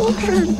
all the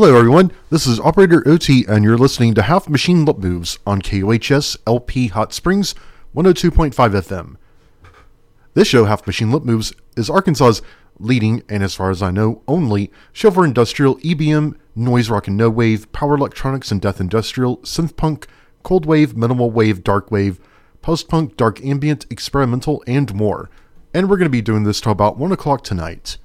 Hello, everyone. This is Operator OT, and you're listening to Half Machine Lip Moves on KOHS LP Hot Springs 102.5 FM. This show, Half Machine Lip Moves, is Arkansas's leading, and as far as I know, only show for industrial EBM, noise rock and no wave, power electronics and death industrial, synth punk, cold wave, minimal wave, dark wave, post punk, dark ambient, experimental, and more. And we're going to be doing this till about 1 o'clock tonight.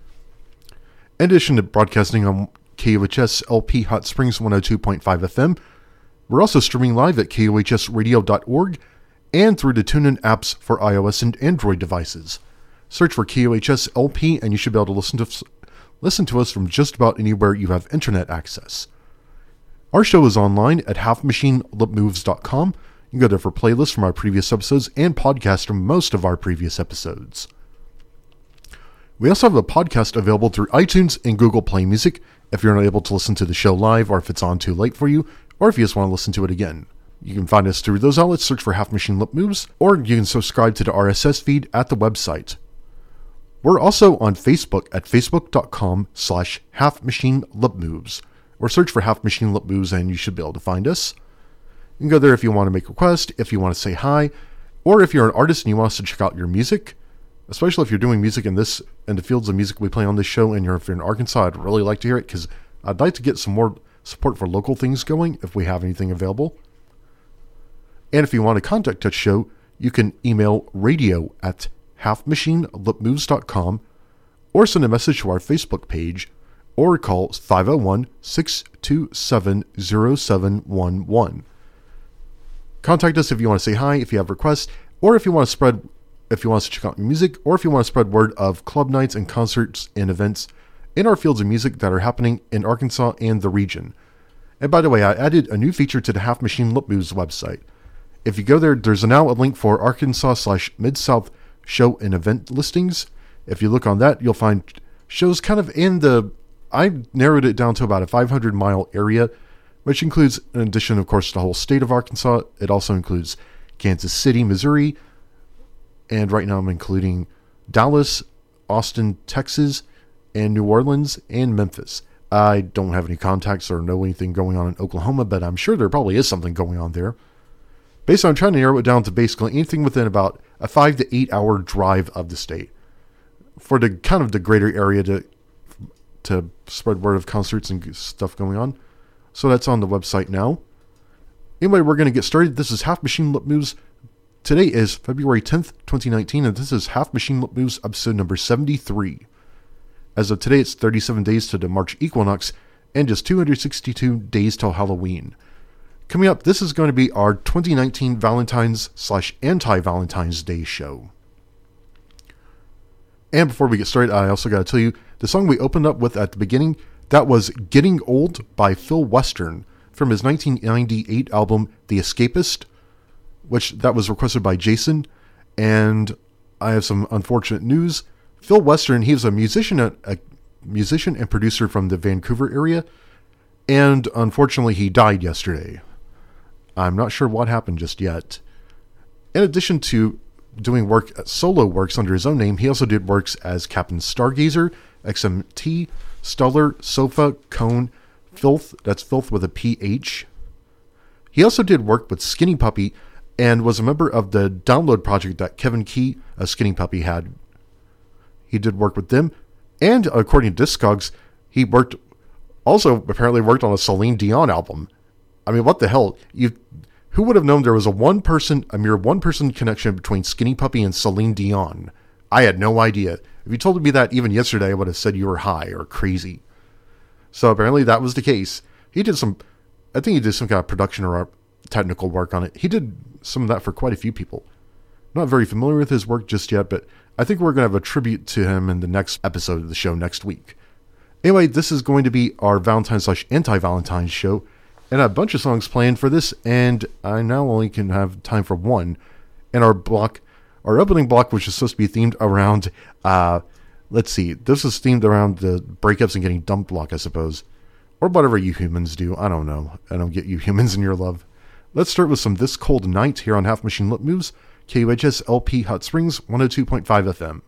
In addition to broadcasting on KOHS LP Hot Springs 102.5 FM. We're also streaming live at KOHSradio.org and through the TuneIn apps for iOS and Android devices. Search for KOHS LP and you should be able to listen to, listen to us from just about anywhere you have internet access. Our show is online at halfmachinelipmoves.com. You can go there for playlists from our previous episodes and podcasts from most of our previous episodes. We also have a podcast available through iTunes and Google Play Music if you're not able to listen to the show live or if it's on too late for you, or if you just want to listen to it again. You can find us through those outlets, search for Half Machine Lip Moves, or you can subscribe to the RSS feed at the website. We're also on Facebook at facebook.com slash Half Machine Lip Moves, or search for Half Machine Lip Moves and you should be able to find us. You can go there if you want to make a request, if you want to say hi, or if you're an artist and you want us to check out your music especially if you're doing music in this in the fields of music we play on this show and you're if you're in Arkansas, I'd really like to hear it because I'd like to get some more support for local things going if we have anything available. And if you want to contact us show, you can email radio at halfmachinelipmoves.com or send a message to our Facebook page or call 501 627 0711. Contact us if you want to say hi, if you have requests, or if you want to spread if you want to check out music or if you want to spread word of club nights and concerts and events in our fields of music that are happening in Arkansas and the region. And by the way, I added a new feature to the Half Machine Lip Moves website. If you go there, there's now a link for Arkansas slash Mid South show and event listings. If you look on that, you'll find shows kind of in the. I narrowed it down to about a 500 mile area, which includes, in addition, of course, the whole state of Arkansas. It also includes Kansas City, Missouri, and right now I'm including Dallas, Austin, Texas, and New Orleans and Memphis. I don't have any contacts or know anything going on in Oklahoma, but I'm sure there probably is something going on there. Basically, I'm trying to narrow it down to basically anything within about a five to eight hour drive of the state for the kind of the greater area to to spread word of concerts and stuff going on. So that's on the website now. Anyway, we're going to get started. This is Half Machine Lip Moves Today is February 10th, 2019, and this is Half Machine Lip Moves episode number 73. As of today, it's 37 days to the March equinox and just 262 days till Halloween. Coming up, this is going to be our 2019 Valentine's slash anti Valentine's Day show. And before we get started, I also got to tell you the song we opened up with at the beginning that was Getting Old by Phil Western from his 1998 album The Escapist which that was requested by Jason. And I have some unfortunate news. Phil Western, he was a musician, a, a musician and producer from the Vancouver area, and unfortunately, he died yesterday. I'm not sure what happened just yet. In addition to doing work solo works under his own name, he also did works as Captain Stargazer, XMT, Stellar, Sofa, Cone, Philth. That's Filth with a PH. He also did work with Skinny Puppy, and was a member of the download project that Kevin Key, a skinny puppy, had. He did work with them, and according to Discogs, he worked also apparently worked on a Celine Dion album. I mean, what the hell? You who would have known there was a one person, a mere one person connection between Skinny Puppy and Celine Dion? I had no idea. If you told me that even yesterday, I would have said you were high or crazy. So apparently that was the case. He did some, I think he did some kind of production or technical work on it. He did some of that for quite a few people. Not very familiar with his work just yet, but I think we're going to have a tribute to him in the next episode of the show next week. Anyway, this is going to be our Valentine slash anti Valentine's show, and a bunch of songs planned for this, and I now only can have time for one. And our block, our opening block, which is supposed to be themed around, uh, let's see, this is themed around the breakups and getting dumped block, I suppose. Or whatever you humans do. I don't know. I don't get you humans in your love. Let's start with some This Cold Night here on Half Machine Lip Moves, KUHS LP Hot Springs 102.5 FM.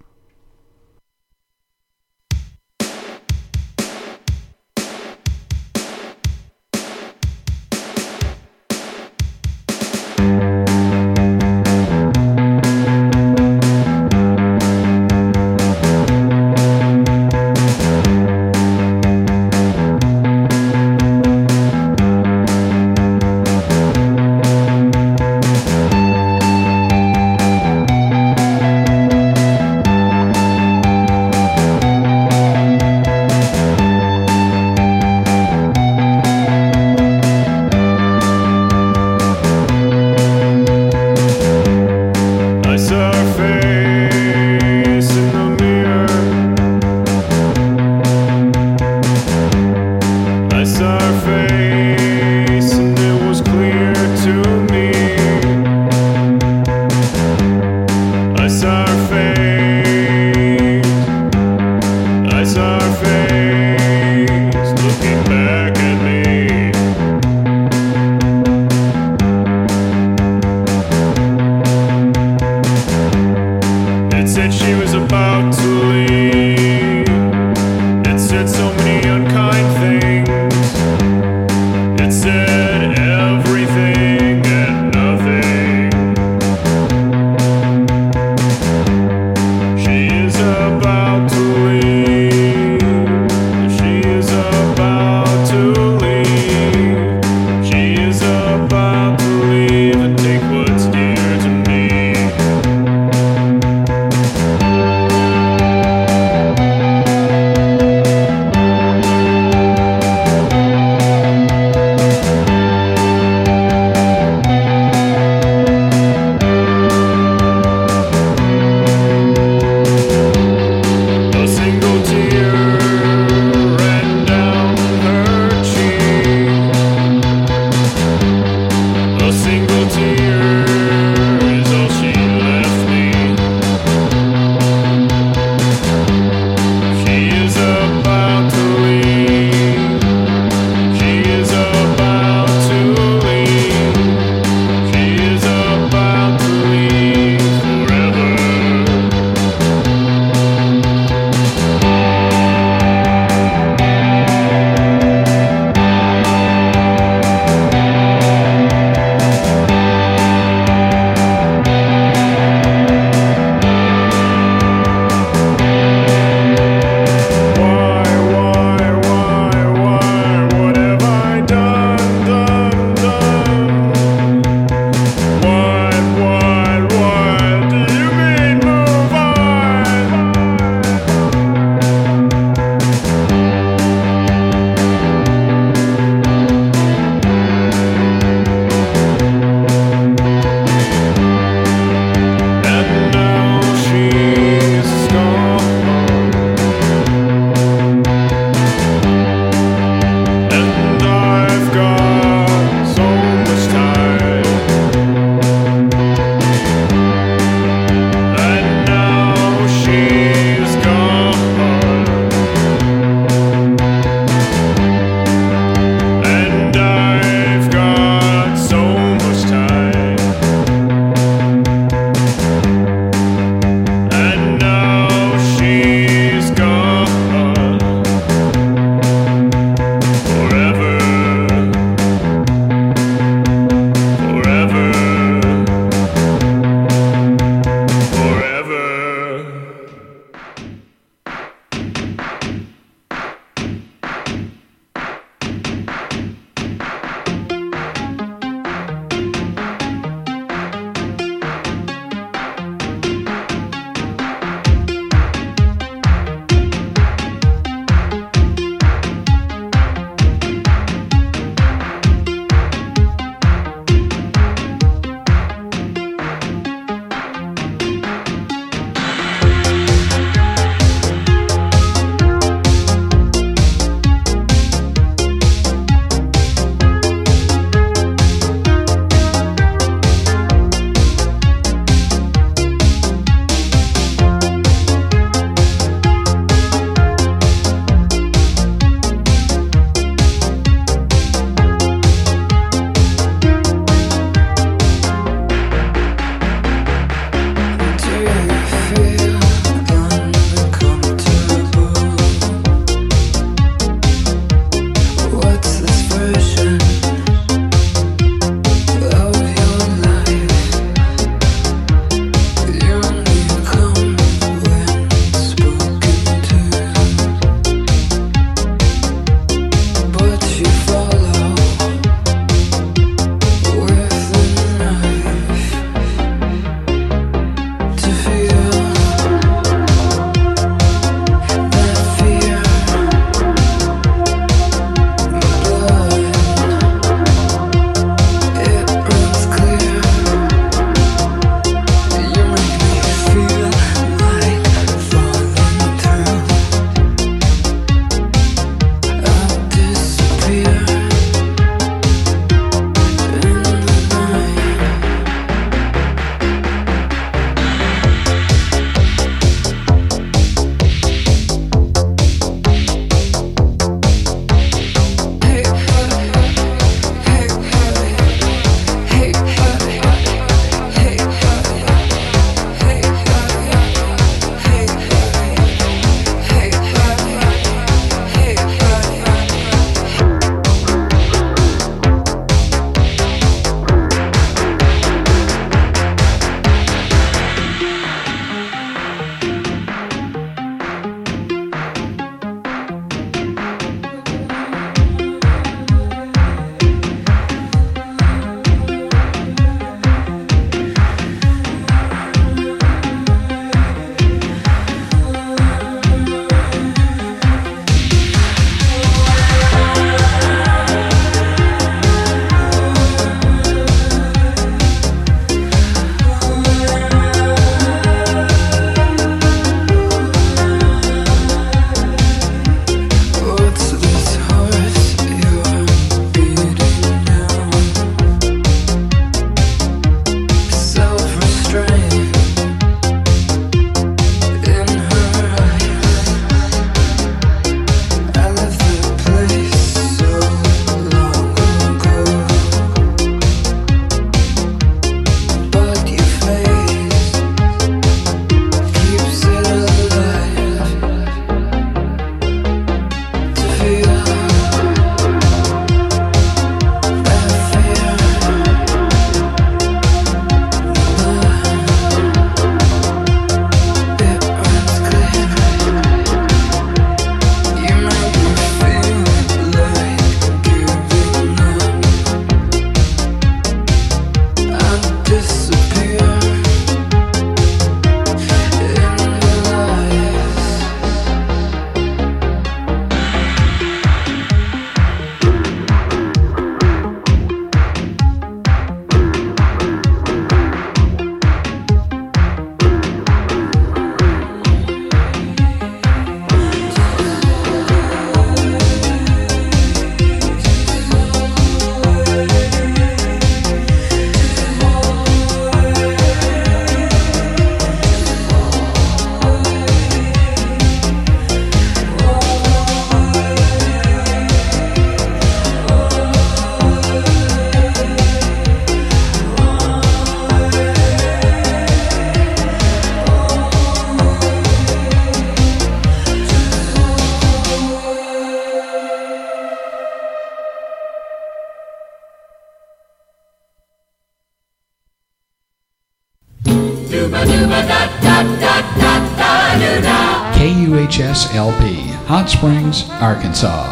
Arkansas.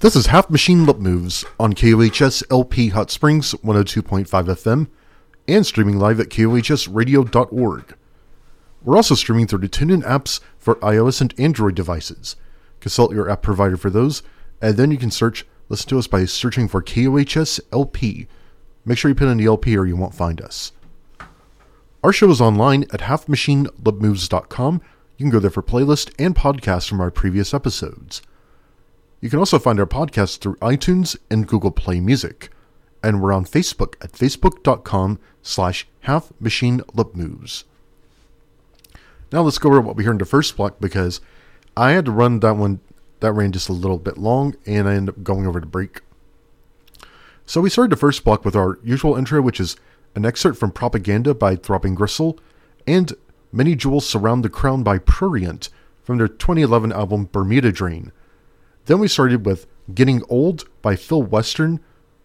This is Half Machine Lip Moves on KOHS LP Hot Springs 102.5 FM and streaming live at KOHSradio.org. We're also streaming through the TuneIn apps for iOS and Android devices. Consult your app provider for those, and then you can search, listen to us by searching for KOHS LP. Make sure you put in the LP or you won't find us. Our show is online at halfmachinelipmoves.com. You can go there for playlists and podcasts from our previous episodes. You can also find our podcast through iTunes and Google Play Music. And we're on Facebook at facebook.com slash halfmachinelipmoves. Now let's go over what we heard in the first block because I had to run that one that ran just a little bit long and I ended up going over the break. So we started the first block with our usual intro, which is an excerpt from Propaganda by Throbbing Gristle and Many Jewels Surround the Crown by Prurient from their 2011 album Bermuda Drain. Then we started with Getting Old by Phil Western,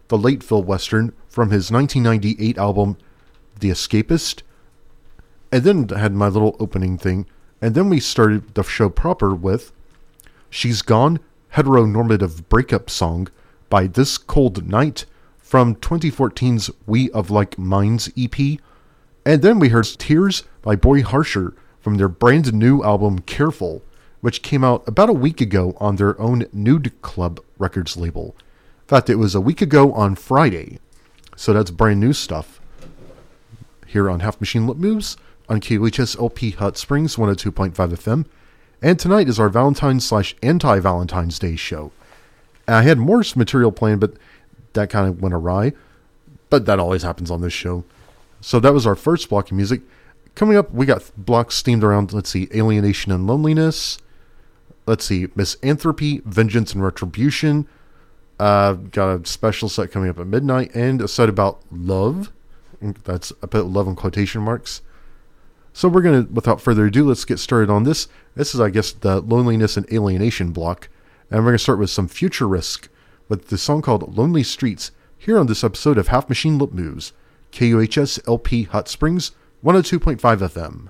the late Phil Western, from his 1998 album The Escapist. And then had my little opening thing. And then we started the show proper with She's Gone, heteronormative breakup song by This Cold Night from 2014's We of Like Minds EP. And then we heard Tears by Boy Harsher from their brand new album Careful which came out about a week ago on their own Nude Club Records label. In fact, it was a week ago on Friday. So that's brand new stuff. Here on Half Machine Lip Moves on KUHS LP Hot Springs 102.5 FM. And tonight is our Valentine's slash anti Valentine's Day show. I had more material planned, but that kind of went awry. But that always happens on this show. So that was our first block of music. Coming up, we got blocks themed around, let's see, alienation and loneliness, let's see, Misanthropy, Vengeance and Retribution. Uh, got a special set coming up at midnight and a set about love. That's about love in quotation marks. So we're gonna, without further ado, let's get started on this. This is, I guess, the loneliness and alienation block, and we're gonna start with some future risk with the song called "Lonely Streets" here on this episode of Half Machine Lip Moves, KUHS LP Hot Springs, 102.5 FM.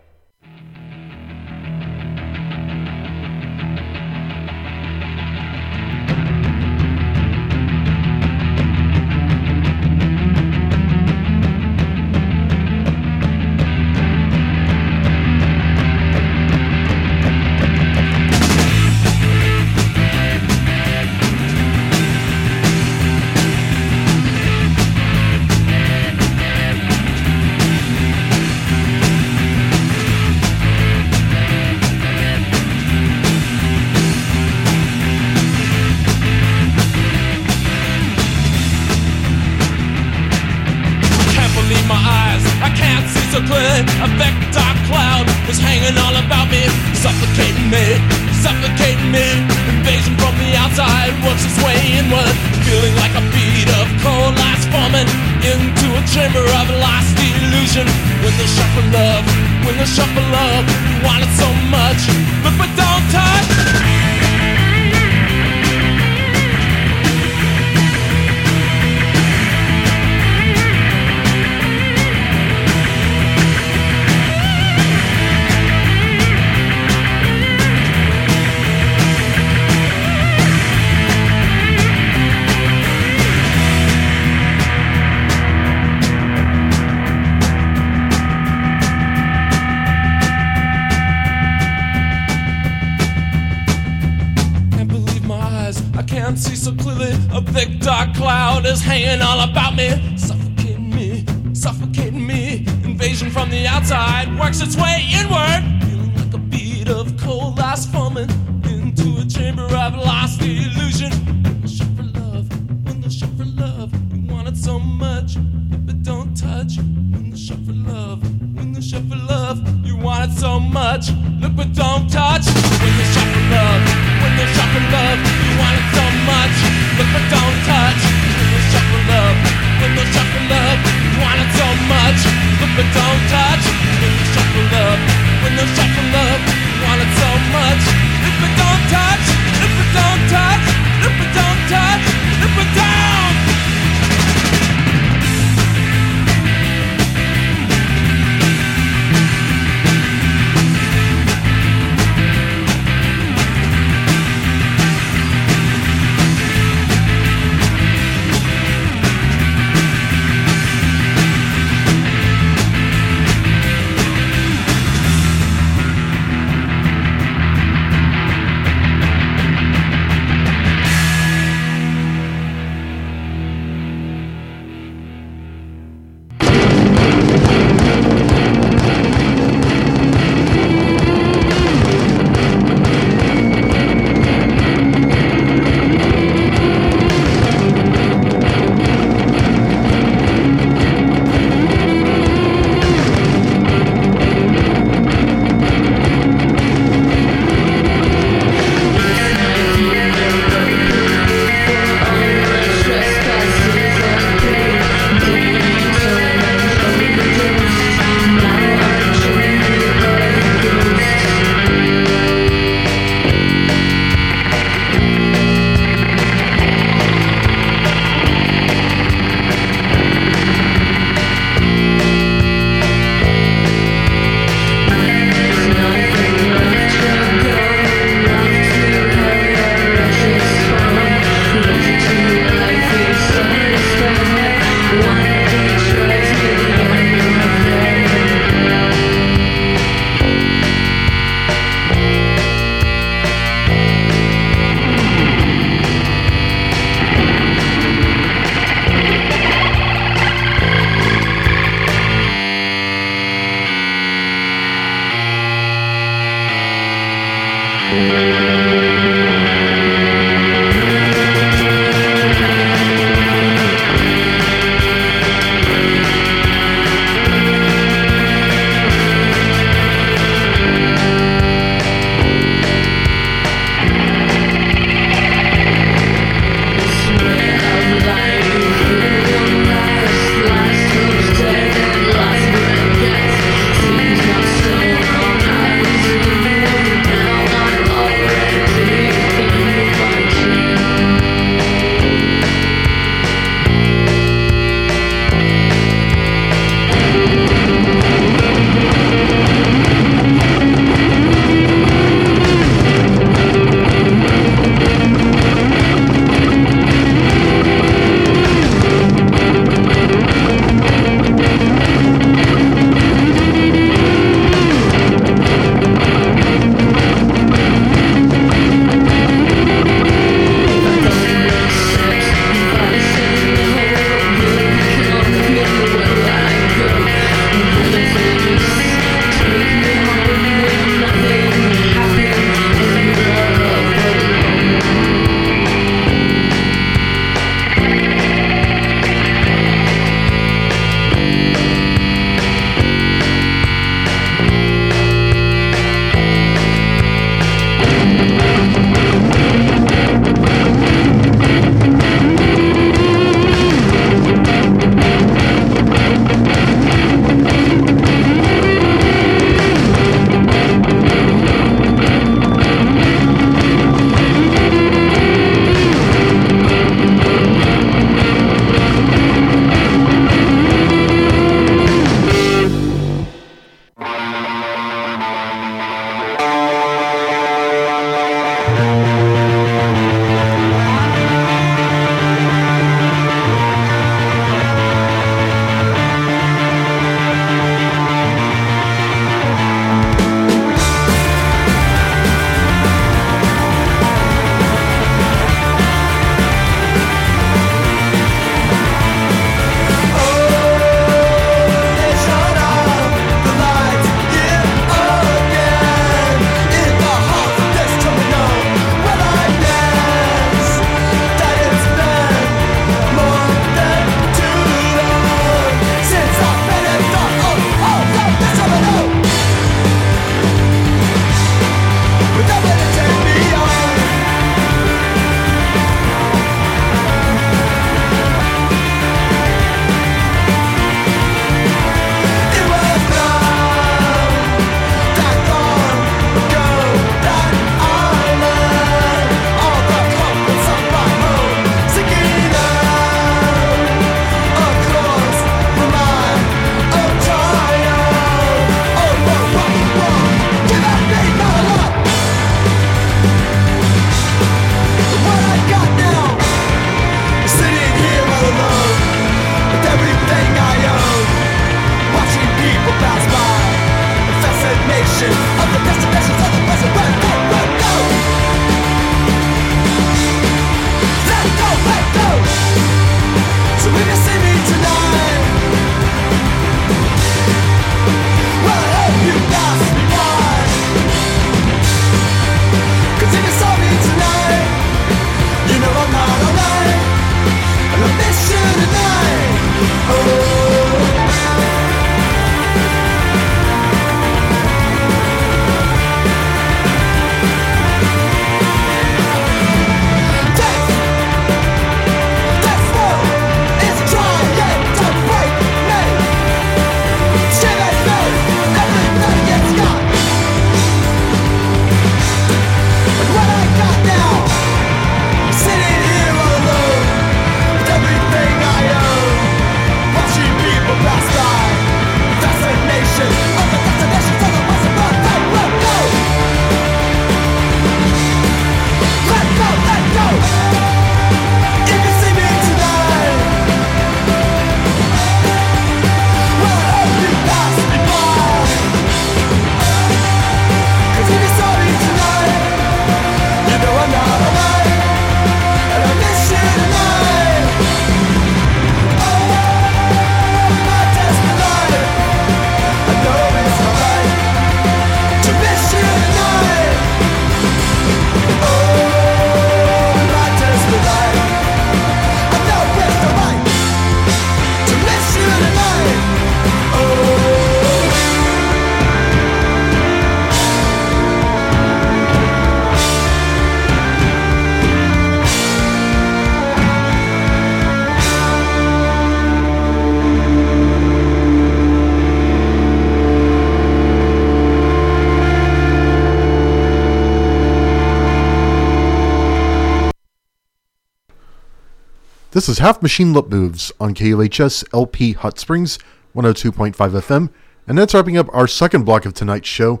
This is Half Machine Lip Moves on KUHS LP Hot Springs 102.5 FM, and that's wrapping up our second block of tonight's show,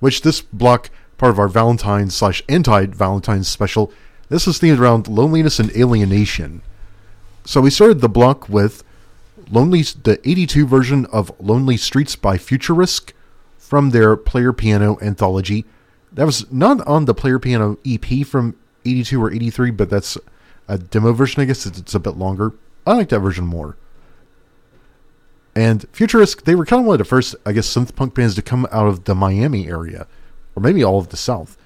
which this block, part of our Valentine's slash anti-Valentine's special, this is themed around loneliness and alienation. So we started the block with Lonely, the 82 version of Lonely Streets by Futurisk from their Player Piano anthology. That was not on the Player Piano EP from 82 or 83, but that's a demo version, I guess. It's, a bit longer. I like that version more. And Futurisk, they were kind of one of the first, I guess, synth punk bands to come out of the Miami area, or maybe all of the South.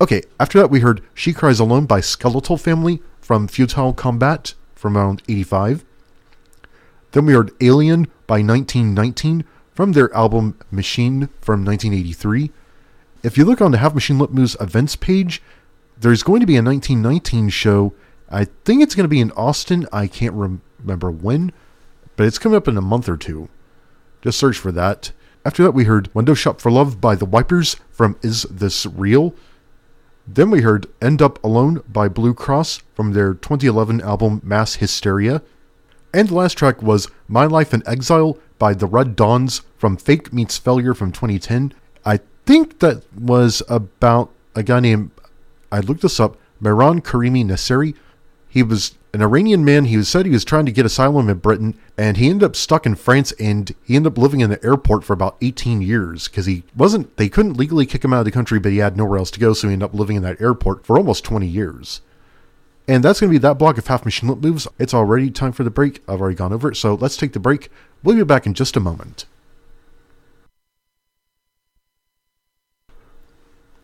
Okay, after that, we heard She Cries Alone by Skeletal Family from Futile Combat from around 85. Then we heard Alien by 1919 from their album Machine from 1983. If you look on the Half Machine Lip Moves events page, there's going to be a 1919 show. I think it's going to be in Austin. I can't rem- remember when, but it's coming up in a month or two. Just search for that. After that, we heard Window Shop for Love by The Wipers from Is This Real? Then we heard End Up Alone by Blue Cross from their 2011 album Mass Hysteria. And the last track was My Life in Exile by The Red Dawns from Fake Meets Failure from 2010. I think that was about a guy named, I looked this up, Mehran Karimi Nasseri. He was an Iranian man. He was said he was trying to get asylum in Britain, and he ended up stuck in France, and he ended up living in the airport for about 18 years because he wasn't. They couldn't legally kick him out of the country, but he had nowhere else to go, so he ended up living in that airport for almost 20 years. And that's going to be that block of half machine lip moves. It's already time for the break. I've already gone over it, so let's take the break. We'll be back in just a moment.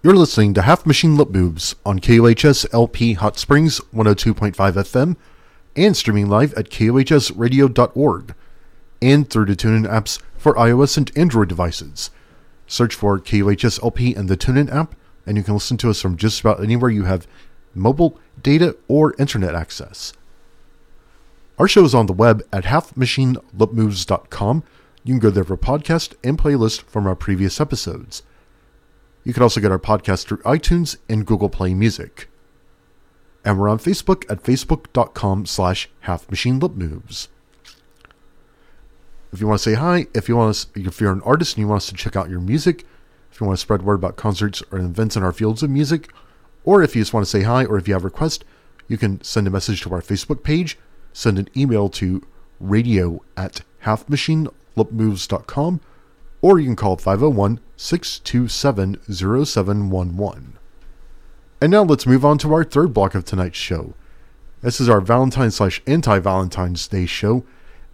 You're listening to Half Machine Lip Moves on KUHS LP Hot Springs 102.5 FM and streaming live at KUHSradio.org and through the TuneIn apps for iOS and Android devices. Search for KUHS LP in the TuneIn app, and you can listen to us from just about anywhere you have mobile, data, or internet access. Our show is on the web at halfmachinelipmoves.com. You can go there for podcast and playlist from our previous episodes. You can also get our podcast through iTunes and Google Play Music. And we're on Facebook at facebook.com slash halfmachinelipmoves. If you want to say hi, if you want to, if you're an artist and you want us to check out your music, if you want to spread word about concerts or events in our fields of music, or if you just want to say hi or if you have a request, you can send a message to our Facebook page, send an email to radio at halfmachinelipmoves.com, or you can call 501 627 0711. And now let's move on to our third block of tonight's show. This is our Valentine slash anti Valentine's Day show,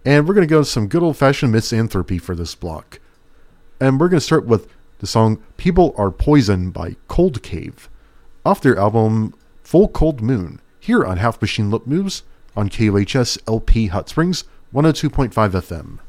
and we're going to go some good old fashioned misanthropy for this block. And we're going to start with the song People Are Poison by Cold Cave, off their album Full Cold Moon, here on Half Machine Lip Moves on KUHS LP Hot Springs 102.5 FM.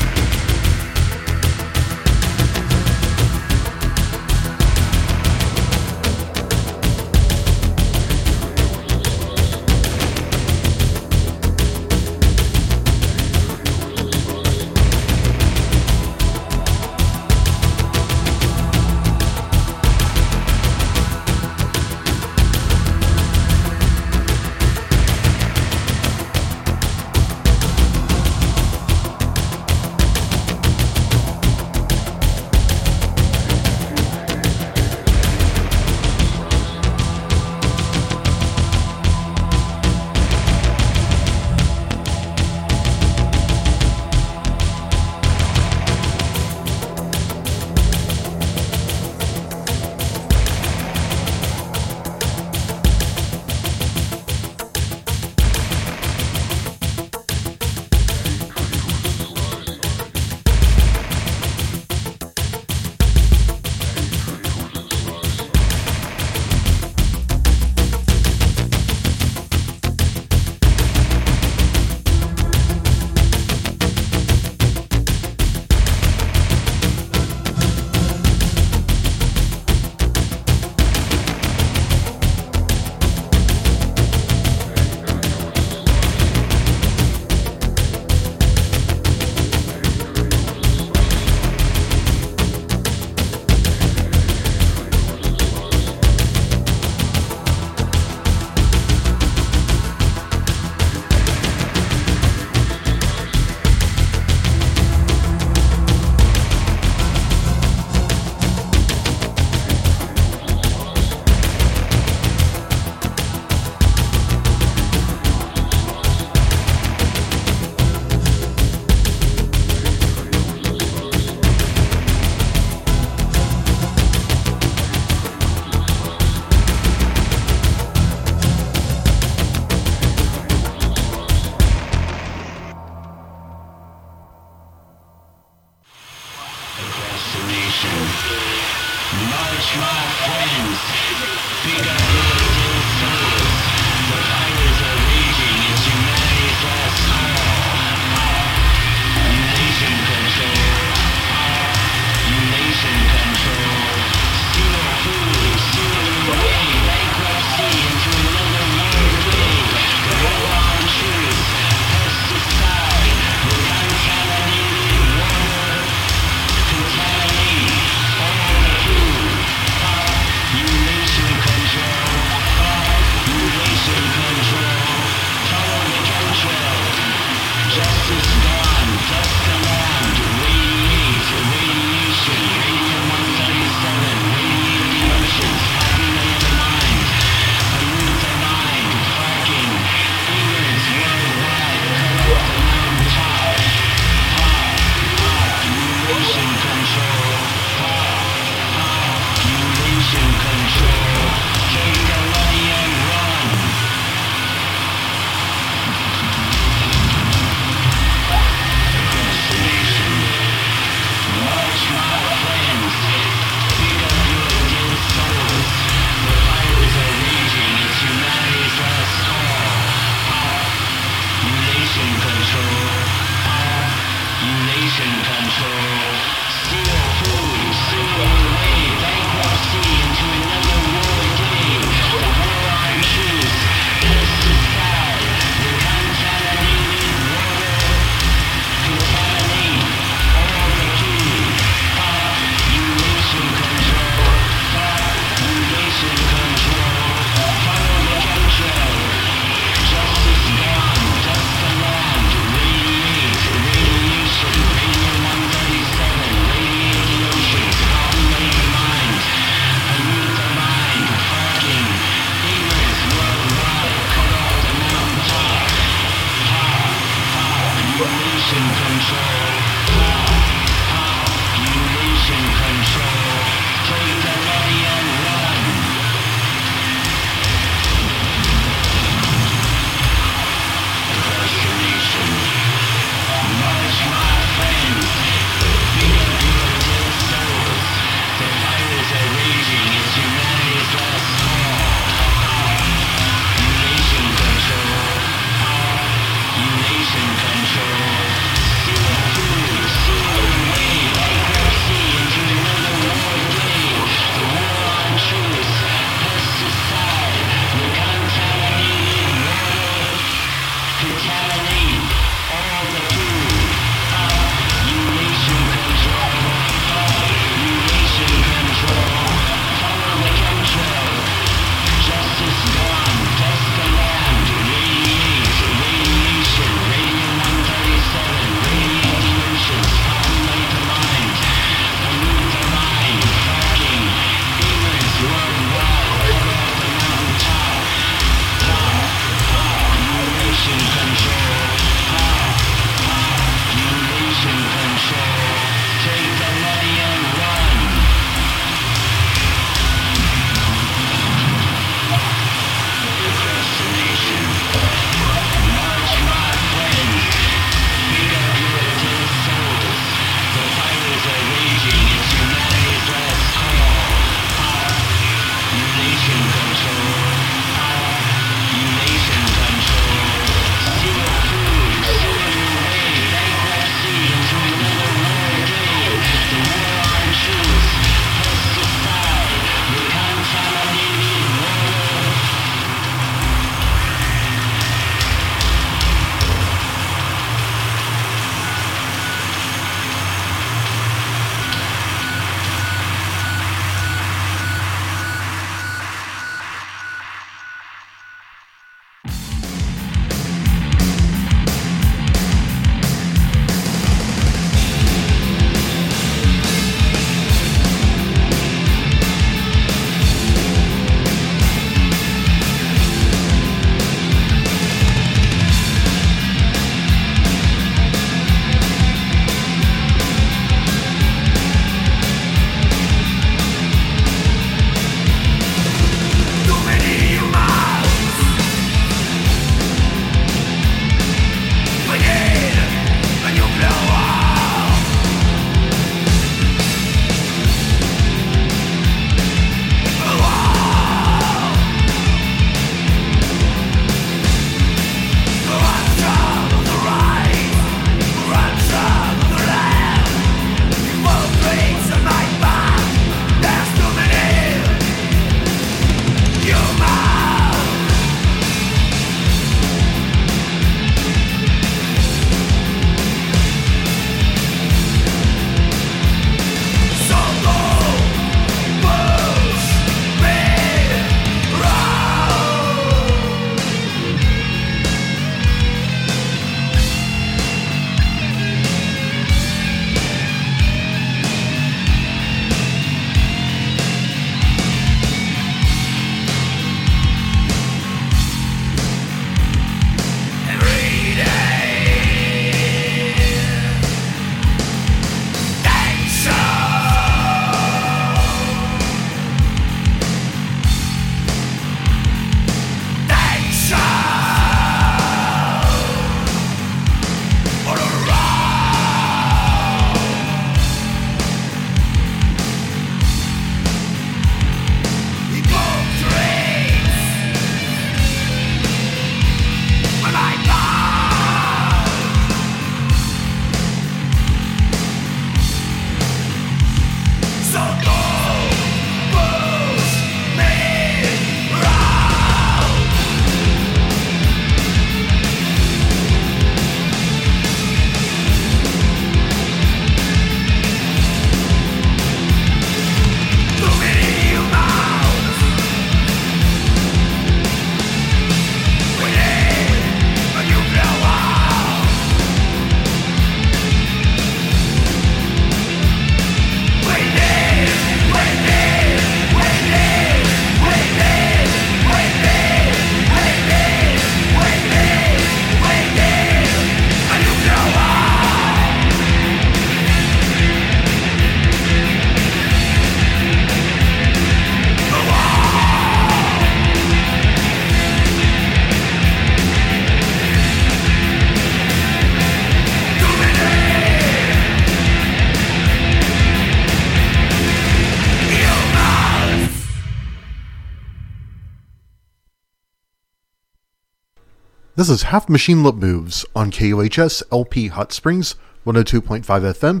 This is Half Machine Lip Moves on KUHS LP Hot Springs 102.5 FM,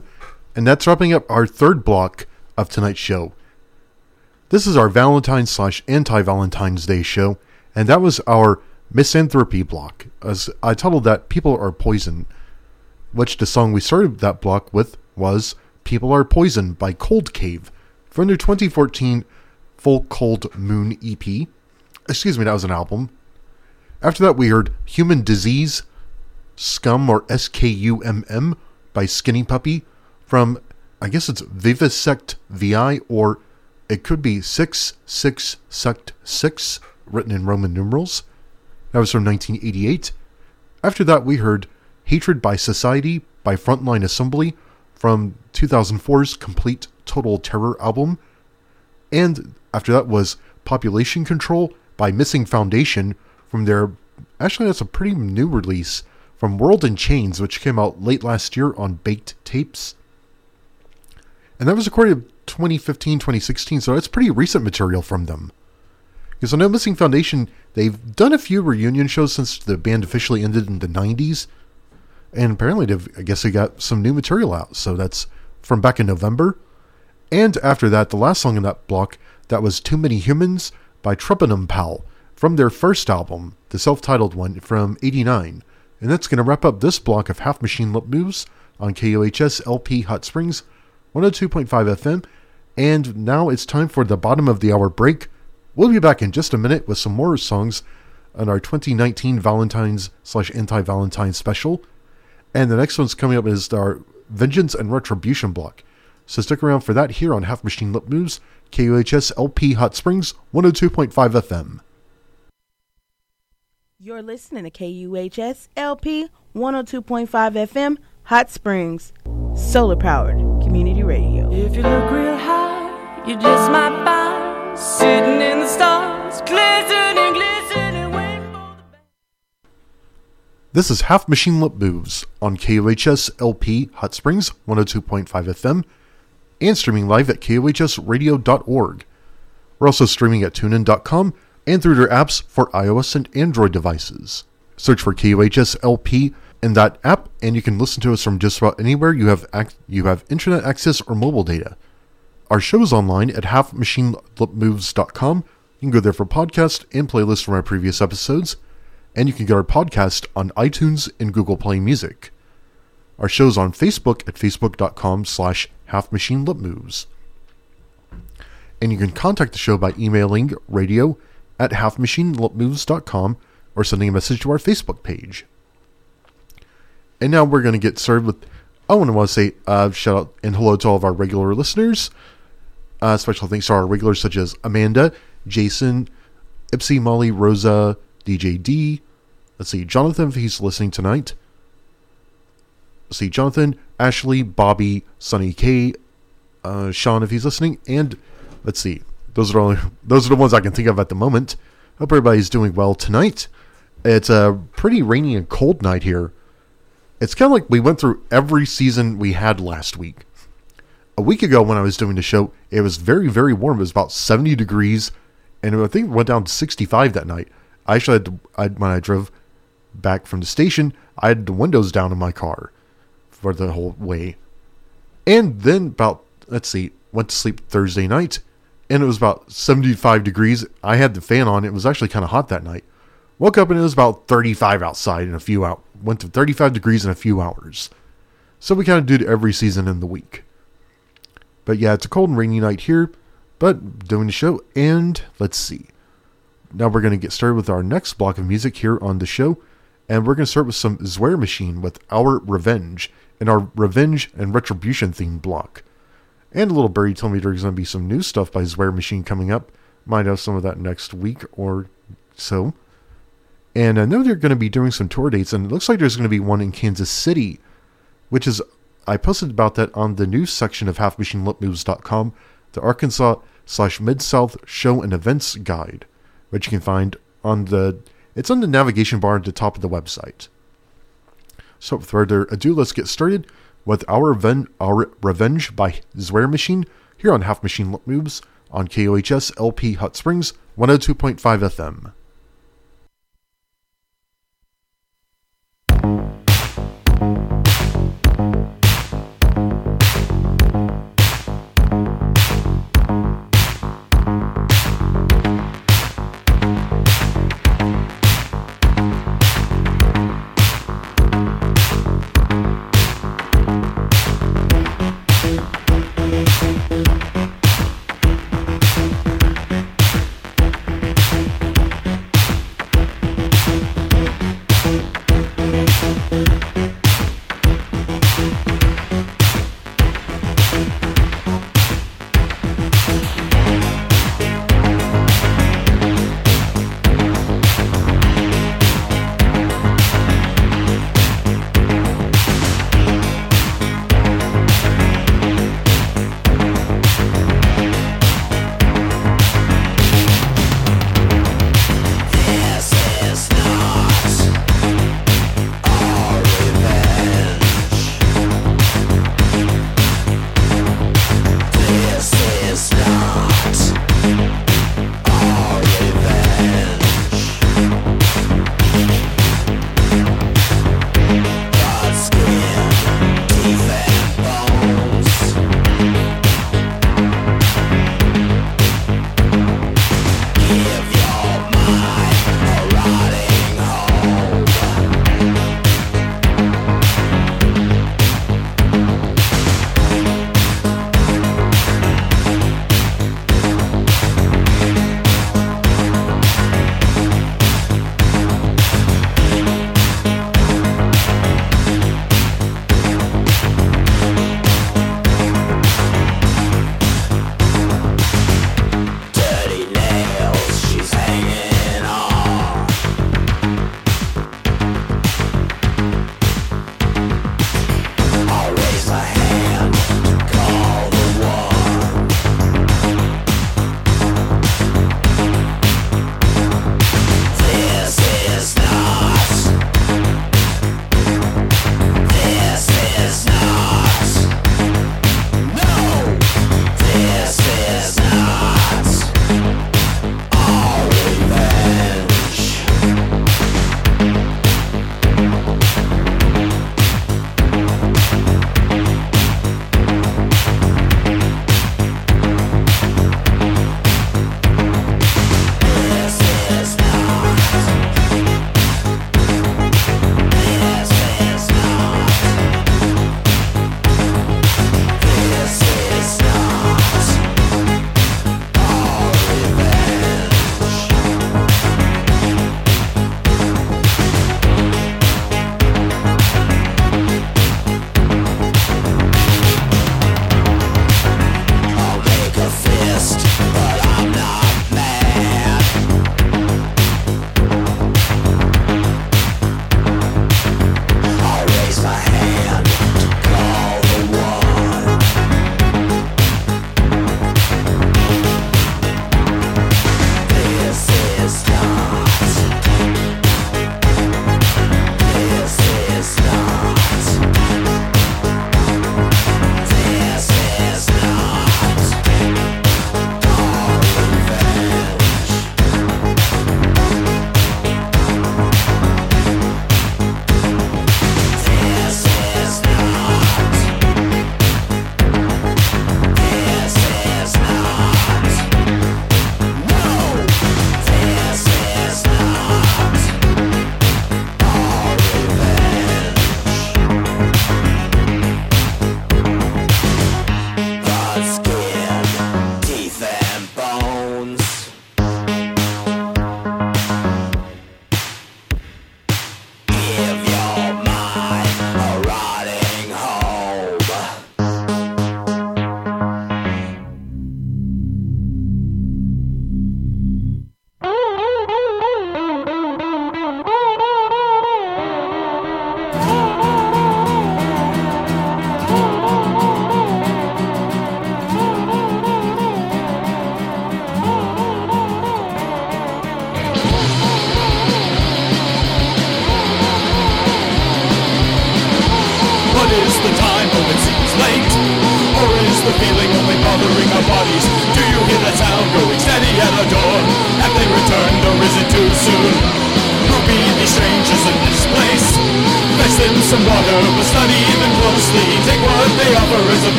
and that's wrapping up our third block of tonight's show. This is our Valentine's slash anti Valentine's Day show, and that was our misanthropy block. As I titled that, People Are Poison, which the song we started that block with was People Are Poison by Cold Cave from their 2014 Full Cold Moon EP. Excuse me, that was an album. After that, we heard Human Disease, Scum or S K U M M by Skinny Puppy from, I guess it's Vivisect VI, or it could be 666 Sect 6, written in Roman numerals. That was from 1988. After that, we heard Hatred by Society by Frontline Assembly from 2004's Complete Total Terror album. And after that was Population Control by Missing Foundation from their actually that's a pretty new release from World in Chains, which came out late last year on Baked Tapes. And that was recorded 2015, 2016, so it's pretty recent material from them. Because know Missing Foundation, they've done a few reunion shows since the band officially ended in the 90s. And apparently, they've, I guess they got some new material out. So that's from back in November. And after that, the last song in that block, that was Too Many Humans by Treponem Pal from their first album, the self titled one from 89. And that's going to wrap up this block of Half Machine Lip Moves on KUHS LP Hot Springs 102.5 FM. And now it's time for the bottom of the hour break. We'll be back in just a minute with some more songs on our 2019 Valentine's slash anti Valentine special. And the next one's coming up is our Vengeance and Retribution block. So stick around for that here on Half Machine Lip Moves, KUHS LP Hot Springs 102.5 FM. You're listening to KUHS LP 102.5 FM, Hot Springs, solar powered community radio. If you look real high, you just might find sitting in the stars, glistening, glistening rainbow. This is Half Machine Lip Moves on KUHS LP Hot Springs 102.5 FM and streaming live at KUHSradio.org. We're also streaming at tunein.com and through their apps for iOS and Android devices. Search for KUHS LP in that app, and you can listen to us from just about anywhere you have ac- you have internet access or mobile data. Our show is online at halfmachinelipmoves.com. You can go there for podcasts and playlists from our previous episodes, and you can get our podcast on iTunes and Google Play Music. Our show is on Facebook at facebook.com slash halfmachinelipmoves. And you can contact the show by emailing radio at halfmachinelipmoves.com or sending a message to our Facebook page. And now we're going to get started with. I want to say uh, shout out and hello to all of our regular listeners. Uh, special thanks to our regulars such as Amanda, Jason, Ipsy, Molly, Rosa, DJ D. Let's see, Jonathan, if he's listening tonight. Let's see, Jonathan, Ashley, Bobby, Sunny K, uh, Sean, if he's listening, and let's see, those are only those are the ones I can think of at the moment. Hope everybody's doing well tonight. It's a pretty rainy and cold night here. It's kind of like we went through every season we had last week. A week ago, when I was doing the show, it was very, very warm. It was about 70 degrees, and I think it went down to 65 that night. I actually had to, I, when I drove back from the station, I had the windows down in my car for the whole way. And then about, let's see, went to sleep Thursday night, and it was about 75 degrees. I had the fan on. It was actually kind of hot that night. Woke up and it was about 35 outside in a few out. Went to 35 degrees in a few hours. So we kind of did every season in the week. But yeah, it's a cold and rainy night here, but doing the show. And let's see. Now we're going to get started with our next block of music here on the show. And we're going to start with some Swear Machine with Our Revenge in our Revenge and Retribution theme block. And a little birdie told me there's going to be some new stuff by Swear Machine coming up. Might have some of that next week or so. And I know they're going to be doing some tour dates, and it looks like there's going to be one in Kansas City, which is, I posted about that on the news section of halfmachinelipmoves.com, the Arkansas slash Mid South Show and Events Guide, which you can find on the, it's on the navigation bar at the top of the website. So without further ado, let's get started with our, Ven- our Revenge by Swear Machine here on Half Machine Moves on KUHS LP Hot Springs 102.5 FM.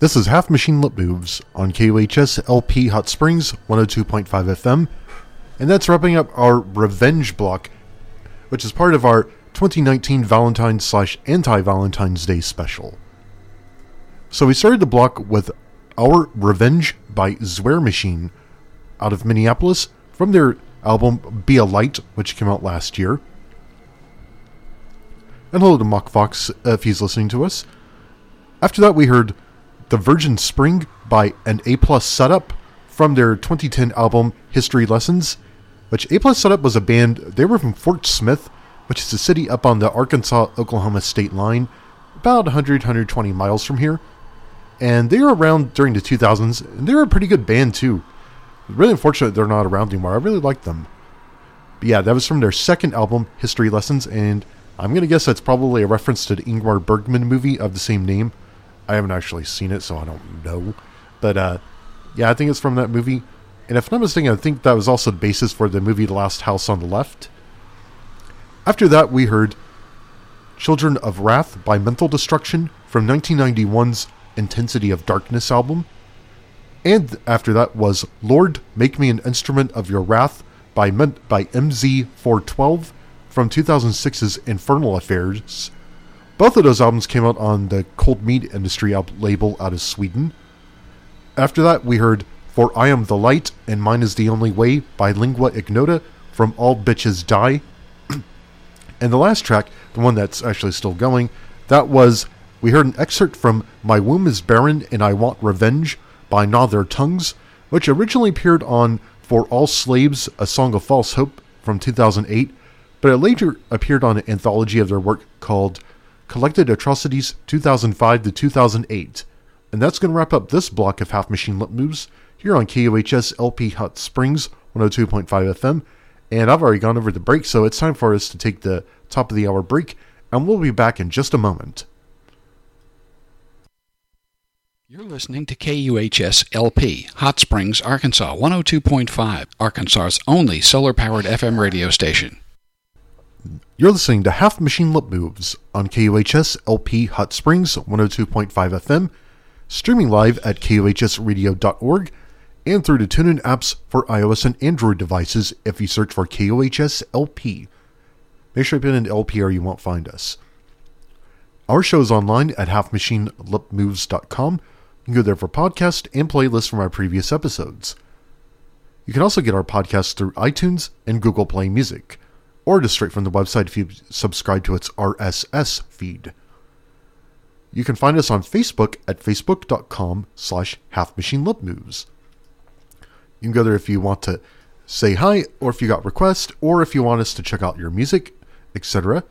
This is Half Machine Lip Moves on KUHS LP Hot Springs 102.5 FM, and that's wrapping up our Revenge block, which is part of our 2019 Valentine's slash anti Valentine's Day special. So we started the block with Our Revenge by Swear Machine out of Minneapolis from their album Be a Light, which came out last year. And hello to Mock Fox if he's listening to us. After that, we heard The Virgin Spring by an A Plus Setup from their 2010 album History Lessons, which A Plus Setup was a band, they were from Fort Smith, which is a city up on the Arkansas Oklahoma state line, about 100 120 miles from here. And they were around during the 2000s, and they were a pretty good band too. Really unfortunate they're not around anymore. I really liked them. But yeah, that was from their second album, History Lessons, and I'm gonna guess that's probably a reference to the Ingmar Bergman movie of the same name. I haven't actually seen it, so I don't know. But uh, yeah, I think it's from that movie. And if I'm not mistaken, I think that was also the basis for the movie The Last House on the Left. After that, we heard Children of Wrath by Mental Destruction from 1991's Intensity of Darkness album. And after that was Lord, Make Me an Instrument of Your Wrath by, by MZ412 from 2006's Infernal Affairs. Both of those albums came out on the Cold Meat Industry label out of Sweden. After that, we heard For I Am the Light and Mine is the Only Way by Lingua Ignota from All Bitches Die. and the last track, the one that's actually still going, that was we heard an excerpt from My Womb is Barren and I Want Revenge by Gnaw Their Tongues, which originally appeared on For All Slaves, A Song of False Hope from 2008, but it later appeared on an anthology of their work called Collected Atrocities 2005 to 2008. And that's going to wrap up this block of Half Machine Lip Moves here on KUHS LP Hot Springs 102.5 FM. And I've already gone over the break, so it's time for us to take the top of the hour break, and we'll be back in just a moment. You're listening to KUHS LP, Hot Springs, Arkansas 102.5, Arkansas's only solar powered FM radio station. You're listening to Half Machine Lip Moves on KUHS LP Hot Springs 102.5 FM, streaming live at KUHSradio.org and through the TuneIn apps for iOS and Android devices if you search for KUHS LP. Make sure you put in LP or you won't find us. Our show is online at halfmachinelipmoves.com. You can go there for podcasts and playlists from our previous episodes. You can also get our podcast through iTunes and Google Play Music or just straight from the website if you subscribe to its RSS feed. You can find us on Facebook at facebook.com slash halfmachinelipmoves. You can go there if you want to say hi, or if you got requests, or if you want us to check out your music, etc.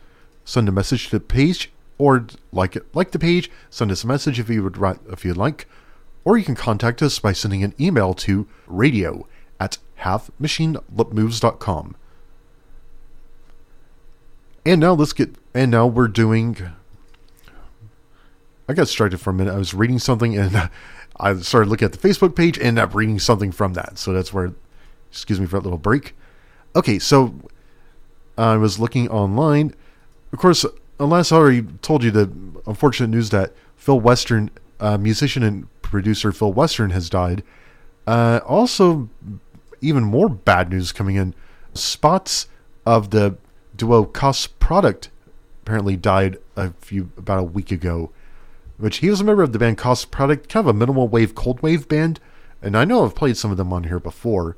Send a message to the page, or like it, like the page. Send us a message if you would if you'd like, or you can contact us by sending an email to radio at halfmachinelipmoves.com. And now let's get. And now we're doing. I got distracted for a minute. I was reading something and I started looking at the Facebook page and ended up reading something from that. So that's where. Excuse me for that little break. Okay, so I was looking online. Of course, unless I already told you the unfortunate news that Phil Western, uh, musician and producer Phil Western, has died. Uh, also, even more bad news coming in. Spots of the duo Cost Product apparently died a few about a week ago. Which he was a member of the band Cost Product, kind of a minimal wave, cold wave band, and I know I've played some of them on here before.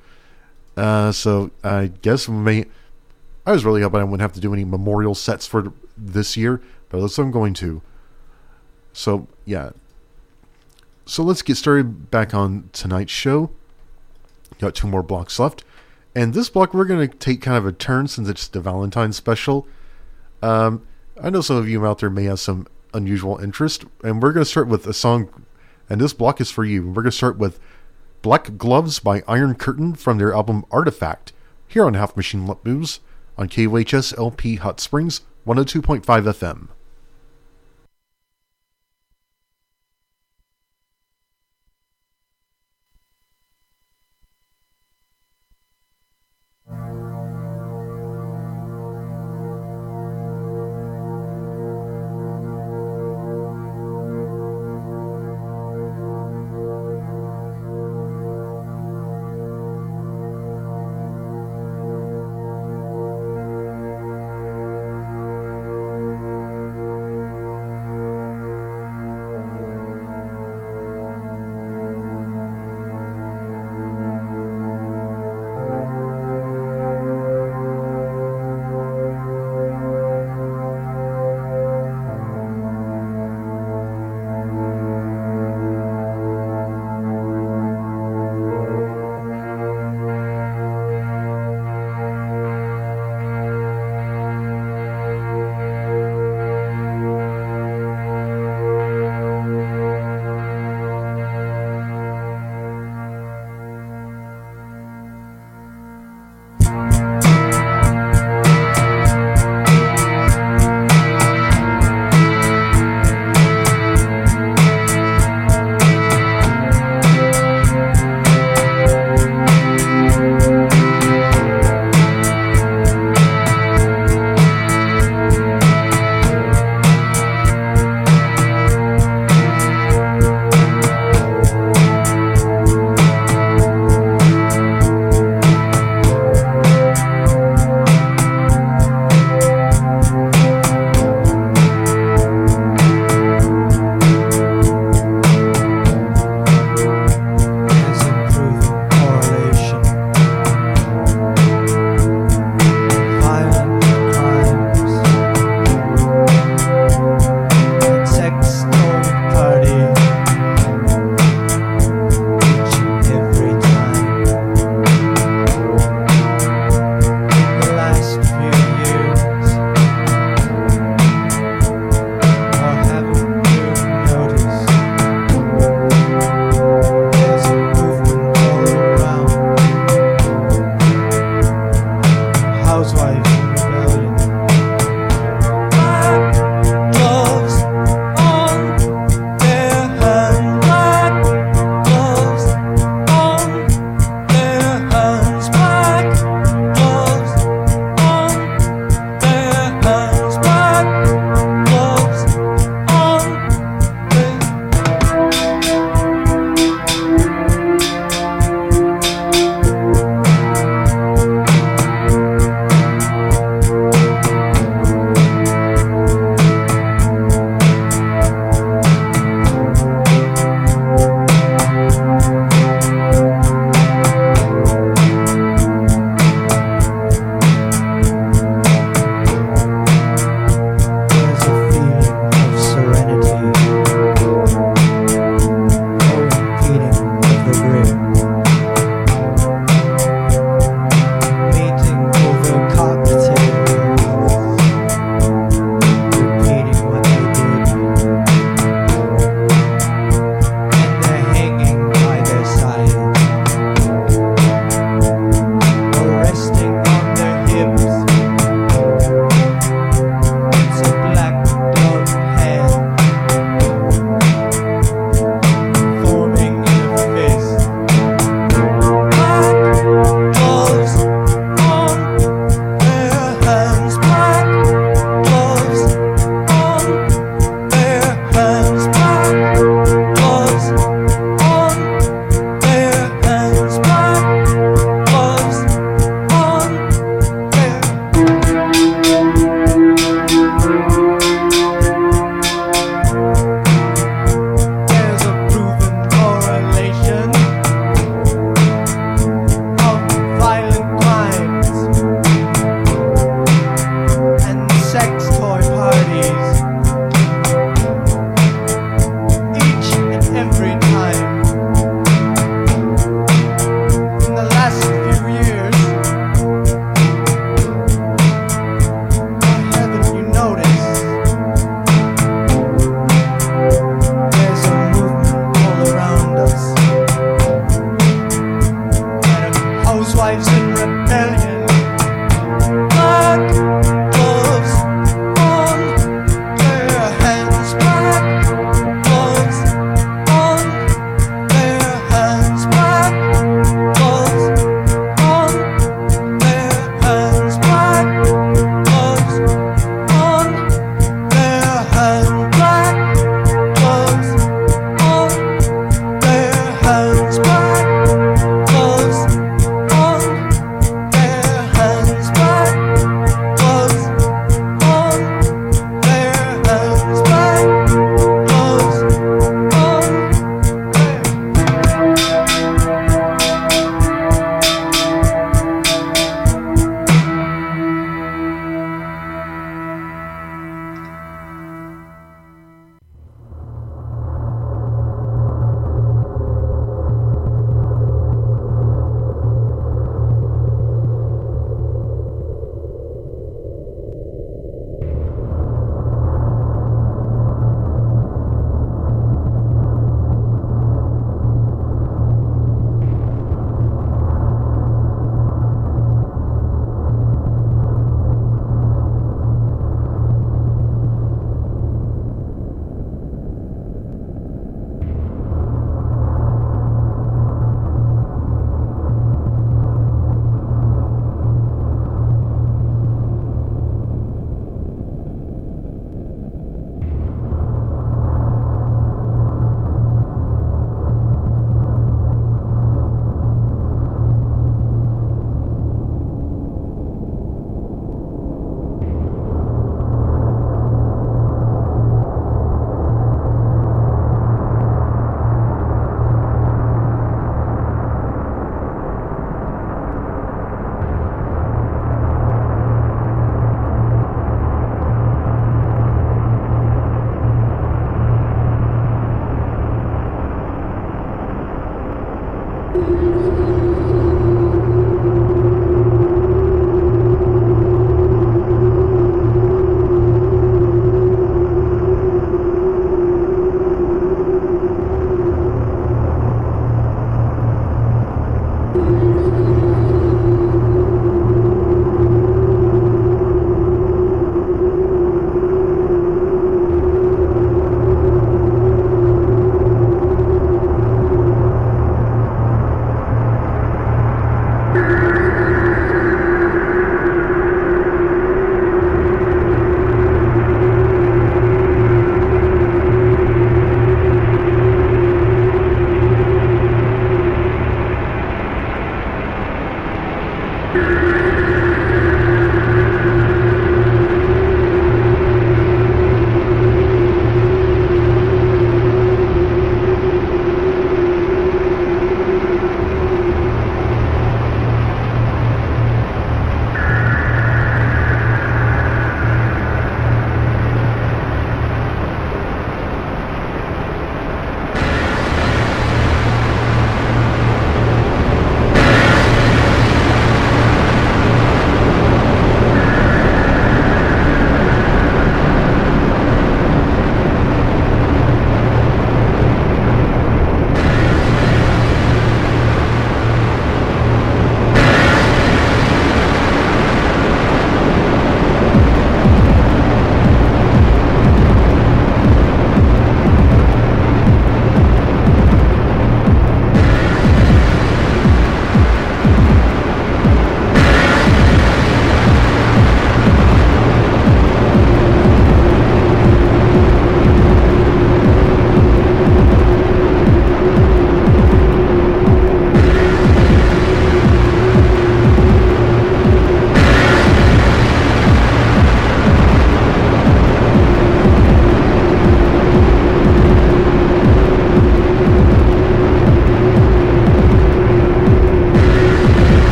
Uh, so I guess may. I was really hoping I wouldn't have to do any memorial sets for this year, but it looks like I'm going to. So yeah. So let's get started back on tonight's show. Got two more blocks left. And this block, we're going to take kind of a turn since it's the Valentine special. Um, I know some of you out there may have some unusual interest, and we're going to start with a song, and this block is for you. We're going to start with Black Gloves by Iron Curtain from their album Artifact, here on Half Machine Moves on KUHS LP Hot Springs 102.5 FM.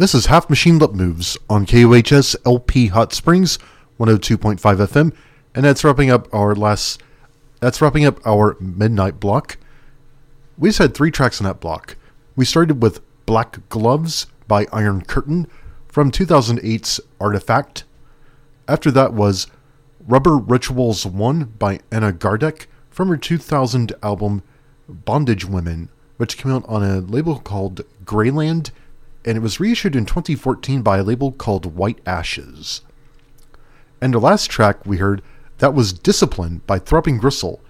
This is Half Machine Lip Moves on KUHS LP Hot Springs 102.5 FM, and that's wrapping up our last. That's wrapping up our midnight block. We just had three tracks in that block. We started with Black Gloves by Iron Curtain from 2008's Artifact. After that was Rubber Rituals 1 by Anna Gardek from her 2000 album Bondage Women, which came out on a label called Greyland, and it was reissued in 2014 by a label called White Ashes. And the last track we heard, that was Discipline by Throbbing Gristle.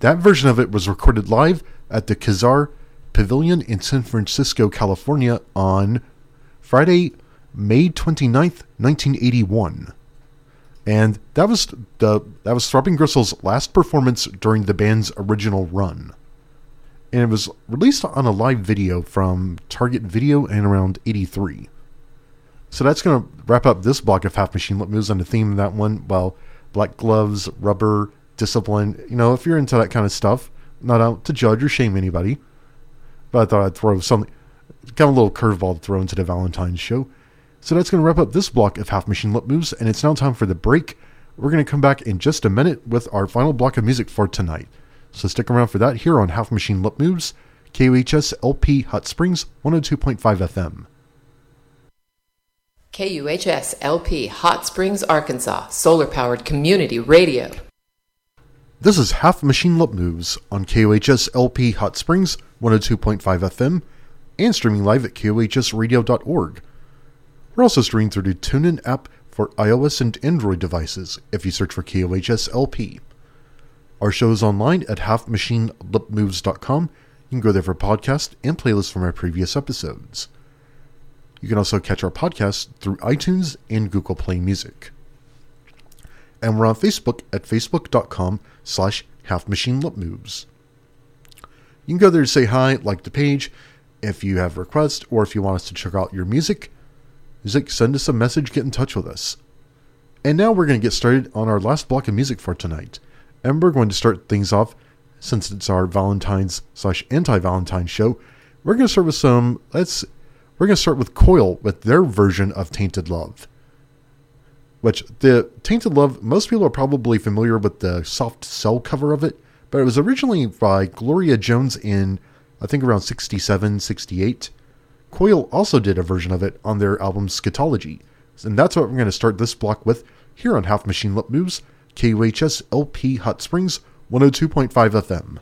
That version of it was recorded live at the Kezar Pavilion in San Francisco, California on Friday, May 29th, 1981. And that was the that was Throbbing Gristle's last performance during the band's original run. And it was released on a live video from Target Video in around 83. So that's going to wrap up this block of Half Machine Lip Moves on the theme of that one. Well, Black Gloves, Rubber, Discipline. You know, if you're into that kind of stuff, not out to judge or shame anybody. But I thought I'd throw something, kind of a little curveball to throw into the Valentine's show. So that's going to wrap up this block of Half Machine Lip Moves, and it's now time for the break. We're going to come back in just a minute with our final block of music for tonight. So stick around for that here on Half Machine Lip Moves, KUHS LP Hot Springs 102.5 FM. KUHS LP Hot Springs, Arkansas, solar powered community radio. This is Half Machine Lip Moves on KUHS LP Hot Springs 102.5 FM and streaming live at KUHSradio.org. We're also streaming through the TuneIn app for iOS and Android devices if you search for KUHS LP. Our show is online at halfmachinelipmoves.com. You can go there for podcasts and playlists from our previous episodes. You can also catch our podcast through iTunes and Google Play Music. And we're on Facebook at facebook.com slash halfmachinelipmoves. You can go there to say hi, like the page, if you have requests, or if you want us to check out your music. Music, send us a message, get in touch with us. And now we're going to get started on our last block of music for tonight. And we're going to start things off, since it's our Valentine's slash anti-Valentine show, we're going to start with some, let's, we're going to start with Coil with their version of Tainted Love. Which, the Tainted Love, most people are probably familiar with the soft cell cover of it, but it was originally by Gloria Jones in, I think, around 67, 68. Coil also did a version of it on their album Scatology. And that's what we're going to start this block with here on Half Machine Lip Moves, KUHS LP Hot Springs 102.5 FM.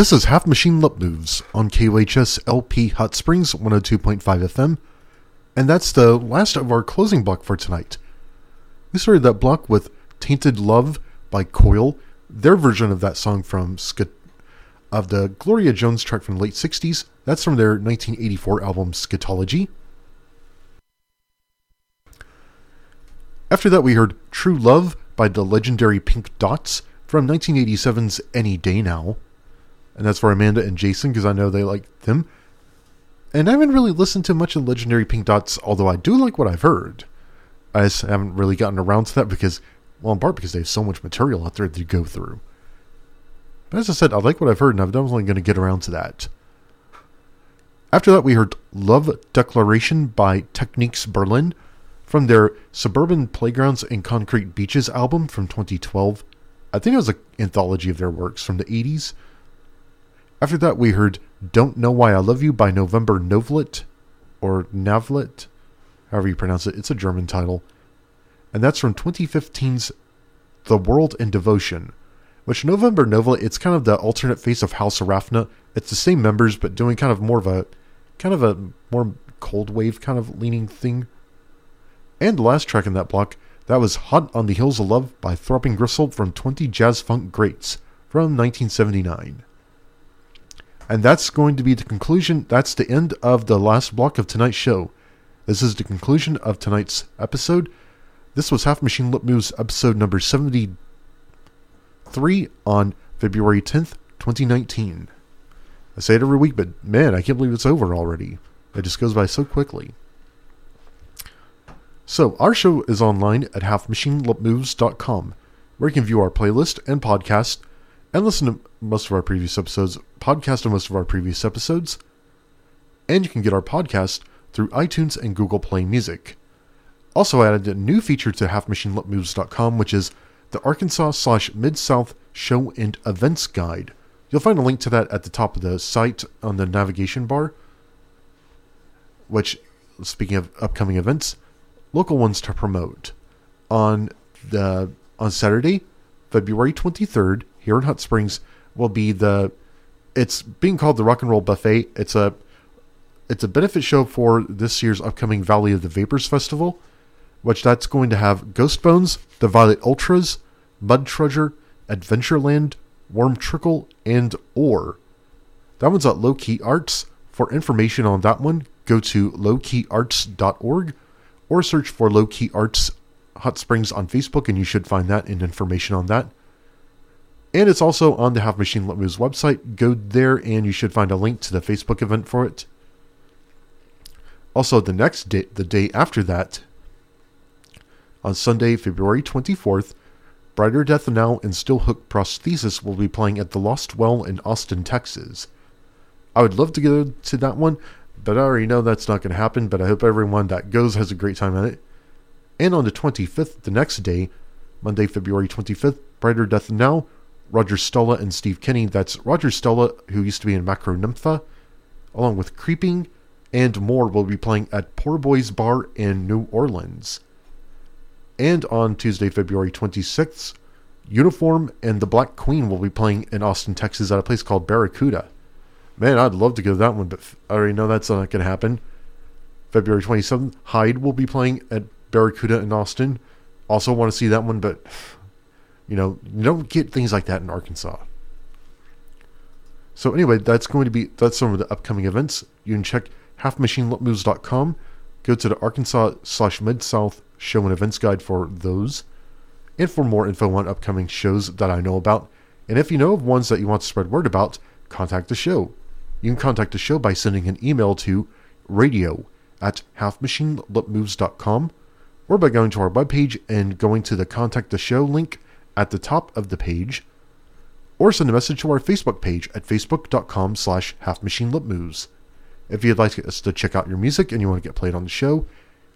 This is Half Machine Lip Moves on KUHS LP Hot Springs 102.5 FM, and that's the last of our closing block for tonight. We started that block with Tainted Love by Coil, their version of that song from of the Gloria Jones track from the late 60s. That's from their 1984 album Scatology. After that, we heard True Love by the legendary Pink Dots from 1987's Any Day Now. And that's for Amanda and Jason because I know they like them. And I haven't really listened to much of legendary Pink Dots, although I do like what I've heard. I just haven't really gotten around to that because, well, in part because they have so much material out there to go through. But as I said, I like what I've heard, and I'm definitely going to get around to that. After that, we heard Love Declaration by Techniques Berlin from their Suburban Playgrounds and Concrete Beaches album from 2012. I think it was an anthology of their works from the 80s. After that, we heard Don't Know Why I Love You by November Novlet, or Navlet, however you pronounce it. It's a German title. And that's from 2015's The World in Devotion, which November Novlet, it's kind of the alternate face of Haus Arafna. It's the same members, but doing kind of more of a, kind of a more cold wave kind of leaning thing. And the last track in that block, that was Hot on the Heels of Love by Throbbing Gristle from 20 Jazz Funk Greats from 1979. And that's going to be the conclusion. That's the end of the last block of tonight's show. This is the conclusion of tonight's episode. This was Half Machine Lip Moves episode number 73 on February 10th, 2019. I say it every week, but man, I can't believe it's over already. It just goes by so quickly. So, our show is online at halfmachinelipmoves.com, where you can view our playlist and podcast and listen to most of our previous episodes, podcast on most of our previous episodes, and you can get our podcast through iTunes and Google Play Music. Also added a new feature to halfmachinelipmoves.com, which is the Arkansas slash Mid South Show and Events Guide. You'll find a link to that at the top of the site on the navigation bar. Which, speaking of upcoming events, local ones to promote. On the on Saturday, February 23rd, here in Hot Springs, will be the it's being called the Rock and Roll Buffet. It's a it's a benefit show for this year's upcoming Valley of the Vapors Festival, which that's going to have Ghost Bones, the Violet Ultras, Mud Trudger, Adventureland, Warm Trickle, and Ore. That one's at Low Key Arts. For information on that one, go to lowkeyarts.org or search for Low Key Arts Hot Springs on Facebook, and you should find that and information on that. And it's also on the Half Machine Lip Moves website. Go there, and you should find a link to the Facebook event for it. Also, the next day, the day after that, on Sunday, February 24th, Brighter Death Now and Steel Hook Prostheses will be playing at the Lost Well in Austin, Texas. I would love to go to that one, but I already know that's not going to happen, but I hope everyone that goes has a great time at it. And on the 25th, the next day, Monday, February 25th, Brighter Death Now, Rodger Stella and Steve Kinney. That's Rodger Stella, who used to be in Macronympha, along with Creeping and more will be playing at Poor Boys Bar in New Orleans. And on Tuesday, February 26th, Uniform and the Black Queen will be playing in Austin, Texas at a place called Barracuda. Man, I'd love to go to that one, but I already know that's not going to happen. February 27th, Hyde will be playing at Barracuda in Austin. Also want to see that one, but you know, you don't get things like that in Arkansas. So anyway, that's going to be that's some of the upcoming events. You can check halfmachinelipmoves.com. Go to the Arkansas slash Mid South show and events guide for those, and for more info on upcoming shows that I know about. And if you know of ones that you want to spread word about, contact the show. You can contact the show by sending an email to radio at halfmachinelipmoves.com or by going to our webpage and going to the contact the show link at the top of the page or send a message to our Facebook page at facebook.com slash halfmachinelipmoves. If you'd like us to check out your music and you want to get played on the show,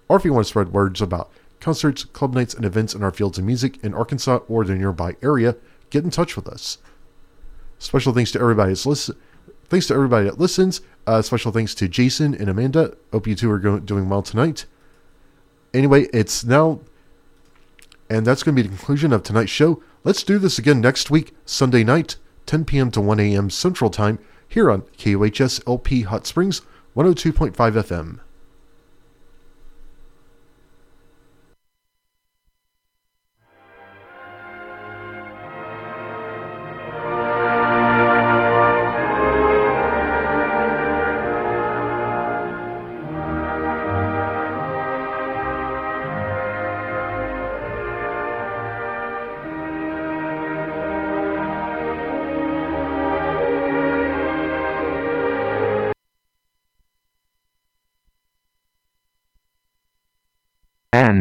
or if you want to spread words about concerts, club nights, and events in our fields of music in Arkansas or the nearby area, get in touch with us. Special thanks to everybody that's listen. Thanks to everybody that listens. Uh, special thanks to Jason and Amanda. Hope you two are doing well tonight. Anyway, it's now, and that's going to be the conclusion of tonight's show. Let's do this again next week, Sunday night, 10 p.m. to 1 a.m. Central Time here on KUHS LP Hot Springs 102.5 FM.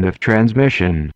Of transmission.